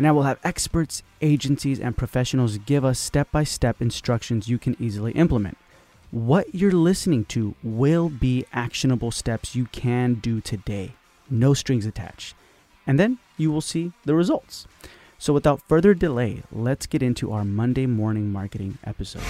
and I will have experts, agencies, and professionals give us step by step instructions you can easily implement. What you're listening to will be actionable steps you can do today, no strings attached. And then you will see the results. So, without further delay, let's get into our Monday morning marketing episode.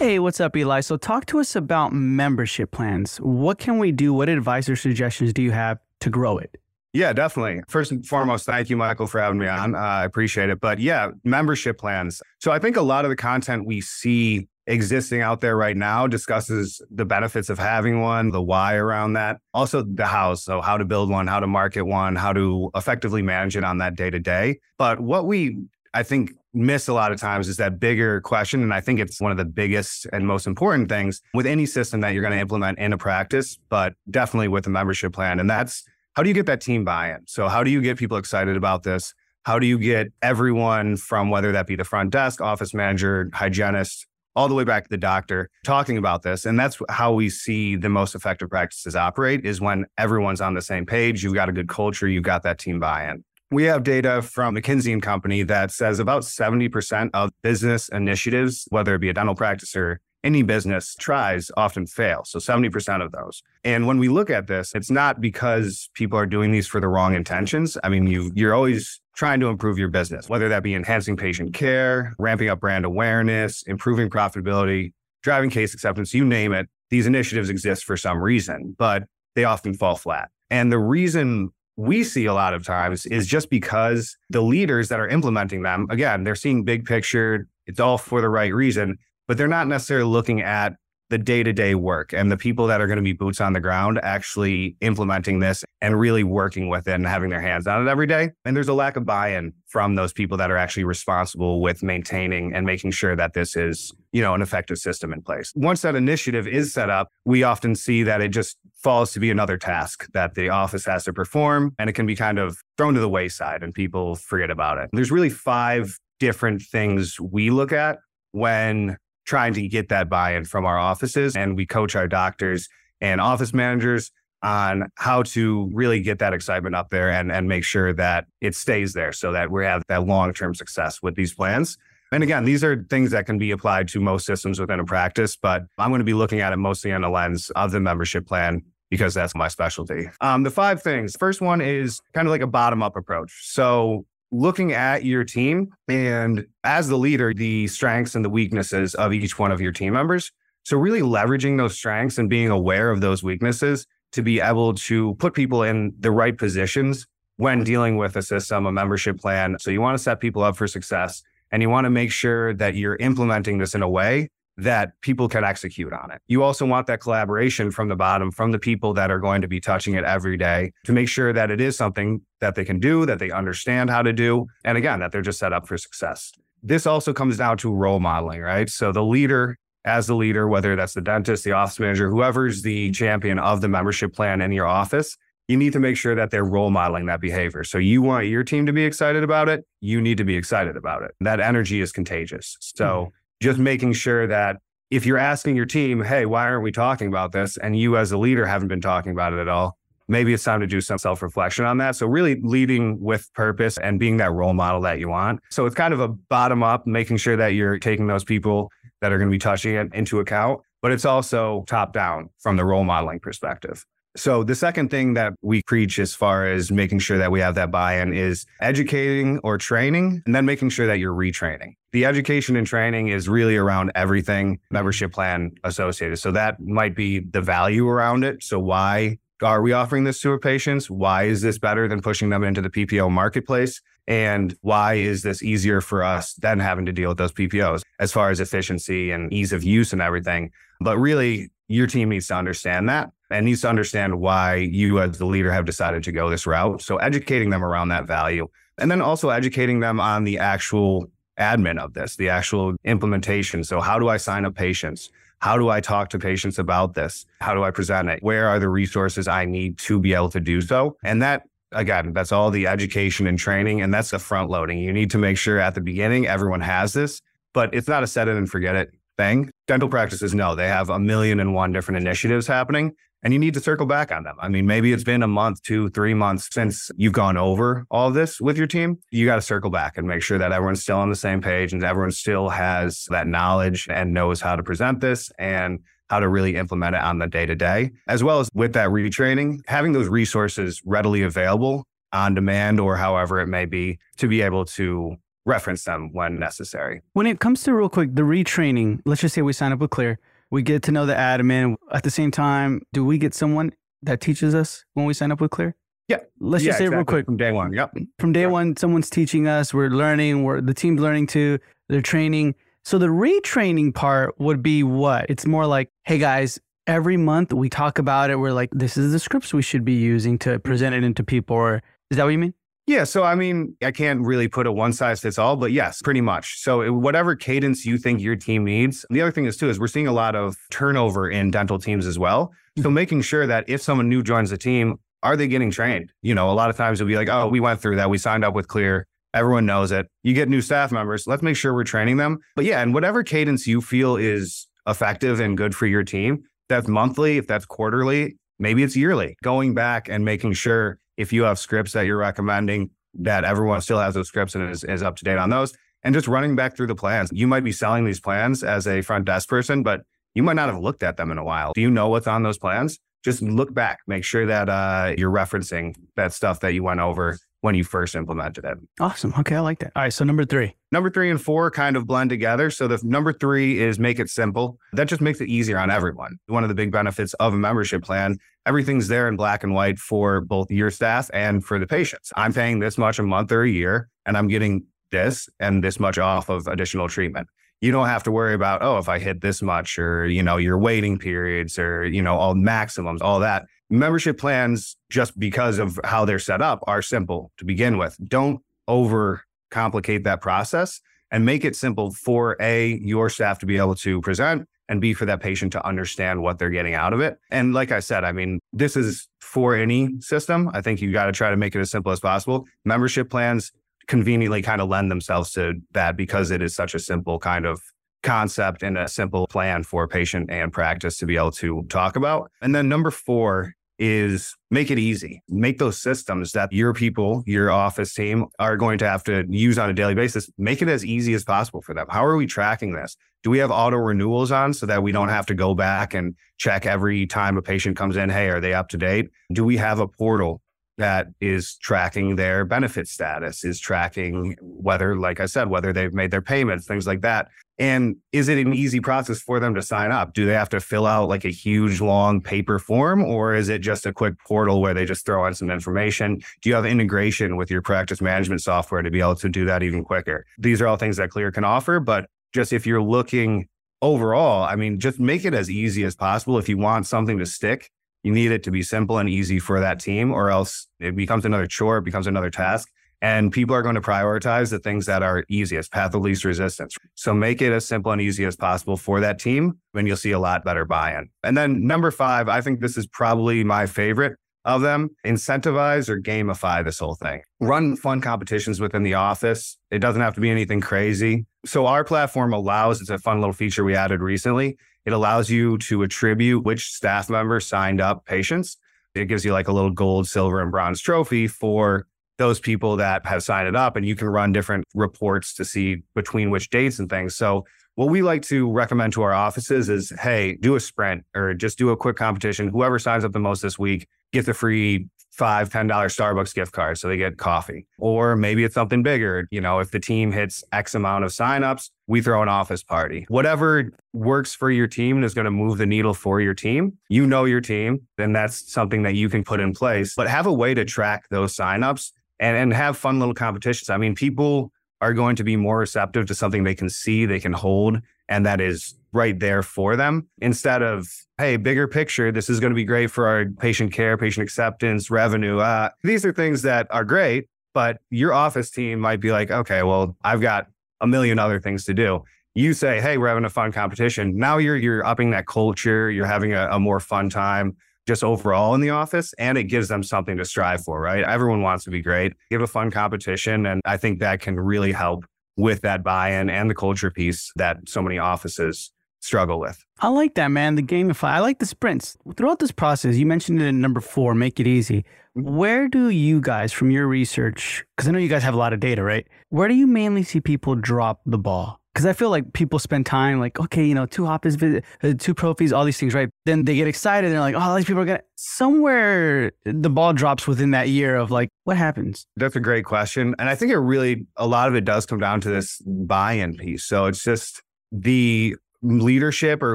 Hey, what's up, Eli? So, talk to us about membership plans. What can we do? What advice or suggestions do you have to grow it? Yeah, definitely. First and foremost, thank you, Michael, for having me on. Uh, I appreciate it. But yeah, membership plans. So I think a lot of the content we see existing out there right now discusses the benefits of having one, the why around that, also the how. So, how to build one, how to market one, how to effectively manage it on that day to day. But what we, I think, miss a lot of times is that bigger question. And I think it's one of the biggest and most important things with any system that you're going to implement in a practice, but definitely with a membership plan. And that's how do you get that team buy-in? So how do you get people excited about this? How do you get everyone from whether that be the front desk, office manager, hygienist, all the way back to the doctor talking about this? And that's how we see the most effective practices operate is when everyone's on the same page, you've got a good culture, you've got that team buy-in. We have data from McKinsey and Company that says about 70% of business initiatives, whether it be a dental practice or any business tries often fail. So 70% of those. And when we look at this, it's not because people are doing these for the wrong intentions. I mean, you you're always trying to improve your business, whether that be enhancing patient care, ramping up brand awareness, improving profitability, driving case acceptance, you name it. These initiatives exist for some reason, but they often fall flat. And the reason we see a lot of times is just because the leaders that are implementing them, again, they're seeing big picture, it's all for the right reason, but they're not necessarily looking at the day to day work and the people that are going to be boots on the ground actually implementing this and really working with it and having their hands on it every day. And there's a lack of buy in from those people that are actually responsible with maintaining and making sure that this is, you know, an effective system in place. Once that initiative is set up, we often see that it just falls to be another task that the office has to perform and it can be kind of thrown to the wayside and people forget about it. There's really five different things we look at when trying to get that buy-in from our offices and we coach our doctors and office managers on how to really get that excitement up there and, and make sure that it stays there so that we have that long-term success with these plans. And again, these are things that can be applied to most systems within a practice, but I'm going to be looking at it mostly on the lens of the membership plan because that's my specialty. Um, the five things. First one is kind of like a bottom up approach. So looking at your team and as the leader, the strengths and the weaknesses of each one of your team members. So, really leveraging those strengths and being aware of those weaknesses to be able to put people in the right positions when dealing with a system, a membership plan. So, you want to set people up for success and you want to make sure that you're implementing this in a way that people can execute on it. You also want that collaboration from the bottom, from the people that are going to be touching it every day to make sure that it is something that they can do, that they understand how to do. And again, that they're just set up for success. This also comes down to role modeling, right? So the leader, as the leader, whether that's the dentist, the office manager, whoever's the champion of the membership plan in your office, you need to make sure that they're role modeling that behavior. So you want your team to be excited about it. You need to be excited about it. That energy is contagious. So mm-hmm just making sure that if you're asking your team, hey, why aren't we talking about this? And you as a leader haven't been talking about it at all, maybe it's time to do some self reflection on that. So, really leading with purpose and being that role model that you want. So, it's kind of a bottom up, making sure that you're taking those people that are going to be touching it into account, but it's also top down from the role modeling perspective. So the second thing that we preach as far as making sure that we have that buy-in is educating or training and then making sure that you're retraining. The education and training is really around everything membership plan associated. So that might be the value around it. So why are we offering this to our patients? Why is this better than pushing them into the PPO marketplace? And why is this easier for us than having to deal with those PPOs as far as efficiency and ease of use and everything? But really, your team needs to understand that and needs to understand why you as the leader have decided to go this route. So educating them around that value and then also educating them on the actual admin of this, the actual implementation. So, how do I sign up patients? How do I talk to patients about this? How do I present it? Where are the resources I need to be able to do so? And that again, that's all the education and training, and that's the front loading. You need to make sure at the beginning everyone has this, but it's not a set it and forget it thing. Dental practices know they have a million and one different initiatives happening and you need to circle back on them. I mean, maybe it's been a month, two, three months since you've gone over all this with your team. You got to circle back and make sure that everyone's still on the same page and everyone still has that knowledge and knows how to present this and how to really implement it on the day to day, as well as with that retraining, having those resources readily available on demand or however it may be to be able to reference them when necessary. When it comes to real quick, the retraining, let's just say we sign up with Kleer we get to know the admin. At the same time, do we get someone that teaches us when we sign up with Kleer? Yeah. Let's yeah, just say exactly. real quick. From day one. Yep. From day one, someone's teaching us, we're learning, we're the team's learning too, they're training. So the retraining part would be what? It's more like, hey guys, every month we talk about it. We're like, this is the scripts we should be using to present it into people. Or is that what you mean? Yeah. So, I mean, I can't really put a one size fits all, but yes, pretty much. So, whatever cadence you think your team needs. The other thing is, too, is we're seeing a lot of turnover in dental teams as well. So, mm-hmm. making sure that if someone new joins the team, are they getting trained? You know, a lot of times it'll be like, oh, we went through that. We signed up with Kleer. Everyone knows it. You get new staff members. Let's make sure we're training them. But yeah, and whatever cadence you feel is effective and good for your team, that's monthly, if that's quarterly, maybe it's yearly, going back and making sure if you have scripts that you're recommending, that everyone still has those scripts and is, is up to date on those. And just running back through the plans. You might be selling these plans as a front desk person, but you might not have looked at them in a while. Do you know what's on those plans? Just look back, make sure that uh, you're referencing that stuff that you went over when you first implemented it. Awesome. Okay, I like that. All right, so number three. Number three and four kind of blend together. So the number three is make it simple. That just makes it easier on everyone. One of the big benefits of a membership plan, everything's there in black and white for both your staff and for the patients. I'm paying this much a month or a year, and I'm getting this and this much off of additional treatment you don't have to worry about oh if i hit this much or you know your waiting periods or you know all maximums all that membership plans just because of how they're set up are simple to begin with. Don't over complicate that process and make it simple for a your staff to be able to present and b for that patient to understand what they're getting out of it. And like i said i mean this is for any system. I think you got to try to make it as simple as possible. Membership plans conveniently kind of lend themselves to that because it is such a simple kind of concept and a simple plan for patient and practice to be able to talk about. And then number four is make it easy. Make those systems that your people, your office team are going to have to use on a daily basis. Make it as easy as possible for them. How are we tracking this? Do we have auto renewals on so that we don't have to go back and check every time a patient comes in? Hey, are they up to date? Do we have a portal that is tracking their benefit status, is tracking whether, like I said, whether they've made their payments, things like that. And is it an mm-hmm. easy process for them to sign up? Do they have to fill out like a huge long paper form or is it just a quick portal where they just throw in some information? Do you have integration with your practice management software to be able to do that even quicker? These are all things that Kleer can offer, but just if you're looking overall, I mean, just make it as easy as possible. If you want something to stick, you need it to be simple and easy for that team, or else it becomes another chore, it becomes another task. And people are going to prioritize the things that are easiest, path of least resistance. So make it as simple and easy as possible for that team, and you'll see a lot better buy in. And then number five, I think this is probably my favorite of them incentivize or gamify this whole thing. Run fun competitions within the office. It doesn't have to be anything crazy. So, our platform allows it's a fun little feature we added recently. It allows you to attribute which staff member signed up patients. It gives you like a little gold, silver, and bronze trophy for those people that have signed it up. And you can run different reports to see between which dates and things. So, what we like to recommend to our offices is hey, do a sprint or just do a quick competition. Whoever signs up the most this week gets a free five, $10 Starbucks gift card. So they get coffee. Or maybe it's something bigger. You know, if the team hits X amount of signups, we throw an office party. Whatever works for your team and is going to move the needle for your team, you know your team, then that's something that you can put in place. But have a way to track those signups and, and have fun little competitions. I mean, people are going to be more receptive to something they can see, they can hold, and that is right there for them instead of, hey, bigger picture, this is going to be great for our patient care, patient acceptance, revenue. Uh, these are things that are great, but your office team might be like, okay, well, I've got a million other things to do. You say, hey, we're having a fun competition. Now you're you're upping that culture, you're having a, a more fun time just overall in the office and it gives them something to strive for, right? Everyone wants to be great. Give a fun competition. And I think that can really help with that buy-in and the culture piece that so many offices struggle with. I like that, man. The gamify. I like the sprints. Throughout this process, you mentioned it in number four, make it easy. Mm-hmm. Where do you guys, from your research, because I know you guys have a lot of data, right? Where do you mainly see people drop the ball? Because I feel like people spend time like, okay, you know, two hoppers, uh, two prophies, all these things, right? Then they get excited. And they're like, oh, these people are going to, somewhere the ball drops within that year of like, what happens? That's a great question. And I think it really, a lot of it does come down to this buy in piece. So it's just the leadership or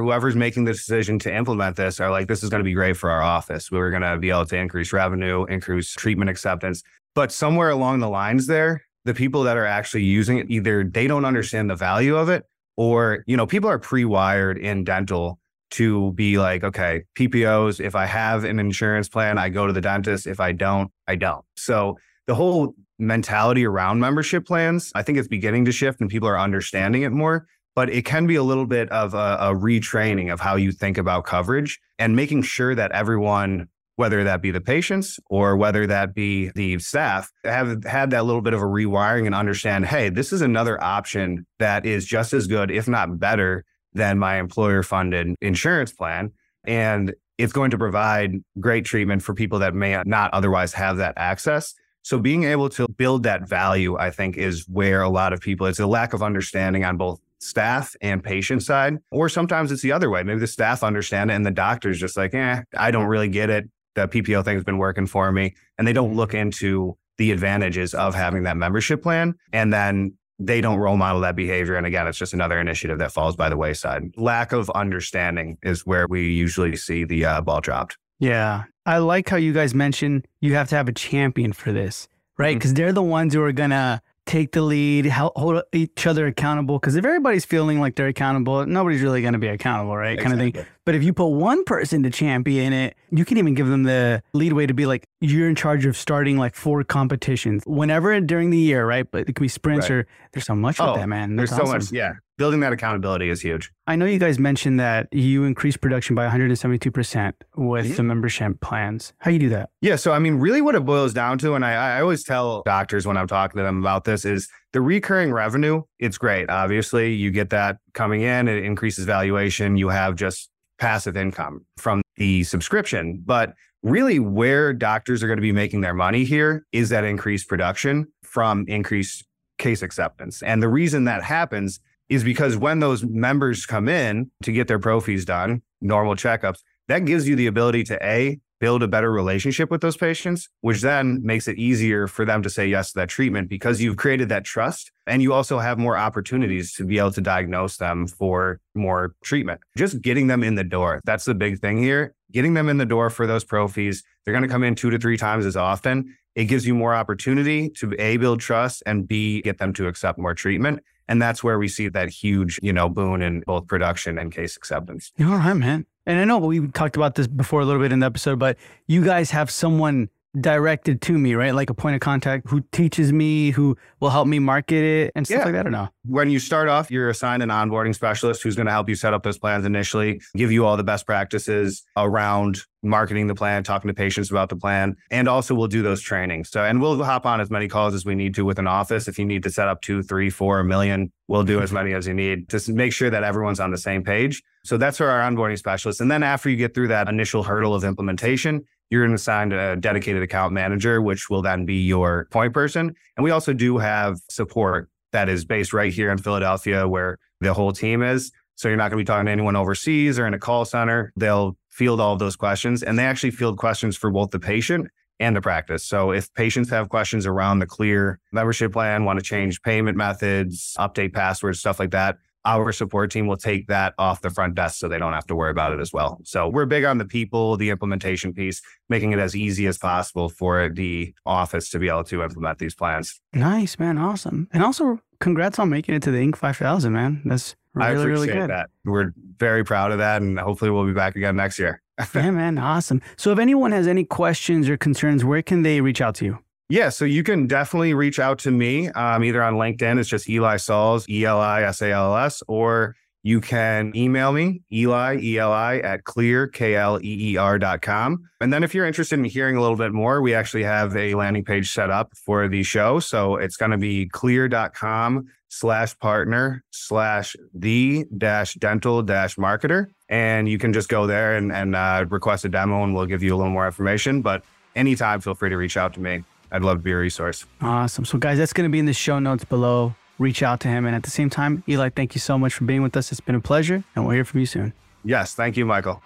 whoever's making the decision to implement this are like, this is going to be great for our office. We are going to be able to increase revenue, increase treatment acceptance. But somewhere along the lines there, the people that are actually using it, either they don't understand the value of it or, you know, people are pre-wired in dental to be like, okay, PPOs, if I have an insurance plan, I go to the dentist. If I don't, I don't. So the whole mentality around membership plans, I think it's beginning to shift and people are understanding it more but it can be a little bit of a, a, retraining of how you think about coverage and making sure that everyone whether that be the patients or whether that be the staff have had that little bit of a rewiring and understand hey this is another option that is just as good if not better than my employer funded insurance plan and it's going to provide great treatment for people that may not otherwise have that access so being able to build that value i think is where a lot of people it's a lack of understanding on both staff and patient side, or sometimes it's the other way. Maybe the staff understand it and the doctor's just like, eh, I don't really get it. The PPO thing's been working for me. And they don't look into the advantages of having that membership plan. And then they don't role model that behavior. And again, it's just another initiative that falls by the wayside. Lack of understanding is where we usually see the uh, ball dropped. Yeah. I like how you guys mentioned you have to have a champion for this, right? Because mm-hmm. they're the ones who are going to take the lead, hold each other accountable. Because if everybody's feeling like they're accountable, nobody's really going to be accountable, right? Exactly. Kind of thing. But if you put one person to champion it, you can even give them the leadway to be like, you're in charge of starting like four competitions whenever during the year, right? But it could be sprints right. or there's so much oh, with that, man. That's there's awesome. so much. Yeah. Building that accountability is huge. I know you guys mentioned that you increased production by 172% with yeah. the membership plans. How you do that? Yeah. So, I mean, really what it boils down to, and I, I always tell doctors when I'm talking to them about this is the recurring revenue, it's great. Obviously, you get that coming in, it increases valuation. You have just passive income from the subscription. But really, where doctors are going to be making their money here is that increased production from increased case acceptance. And the reason that happens is because when those members come in to get their prophies done, normal checkups, that gives you the ability to A, build a better relationship with those patients, which then makes it easier for them to say yes to that treatment because you've created that trust. And you also have more opportunities to be able to diagnose them for more treatment. Just getting them in the door. That's the big thing here. Getting them in the door for those prophies. They're going to come in two to three times as often. It gives you more opportunity to A, build trust and B, get them to accept more treatment. And that's where we see that huge, you know, boon in both production and case acceptance. All right, man. And I know we talked about this before a little bit in the episode, but you guys have someone directed to me, right? Like a point of contact who teaches me, who will help me market it and stuff yeah. like that, or no? When you start off, you're assigned an onboarding specialist who's going to help you set up those plans initially, give you all the best practices around marketing the plan, talking to patients about the plan, and also we'll do those trainings. So, and we'll hop on as many calls as we need to with an office. If you need to set up two, three, four, a million, we'll do as mm-hmm. many as you need to make sure that everyone's on the same page. So that's for our onboarding specialist. And then after you get through that initial hurdle of implementation, you're going to assign a dedicated account manager, which will then be your point person. And we also do have support that is based right here in Philadelphia, where the whole team is. So you're not going to be talking to anyone overseas or in a call center. They'll field all of those questions and they actually field questions for both the patient and the practice. So if patients have questions around the Kleer membership plan, want to change payment methods, update passwords, stuff like that, our support team will take that off the front desk so they don't have to worry about it as well. So we're big on the people, the implementation piece, making it as easy as possible for the office to be able to implement these plans. Nice, man. Awesome. And also congrats on making it to the Inc. 5000, man. That's really, I appreciate really good. that. We're very proud of that. And hopefully we'll be back again next year. yeah, man. Awesome. So if anyone has any questions or concerns, where can they reach out to you? Yeah, so you can definitely reach out to me um, either on LinkedIn. It's just Eli Salls, E L I S A L S, or you can email me, Eli, E-L-I, at kleer, K-L-E-E-R dot com. And then if you're interested in hearing a little bit more, we actually have a landing page set up for the show. So it's going to be kleer.com slash partner slash the dash dental dash marketer. And you can just go there and, and uh, request a demo and we'll give you a little more information. But anytime, feel free to reach out to me. I'd love to be a resource. Awesome. So, guys, that's going to be in the show notes below reach out to him. And at the same time, Eli, thank you so much for being with us. It's been a pleasure, and we'll hear from you soon. Yes, thank you, Michael.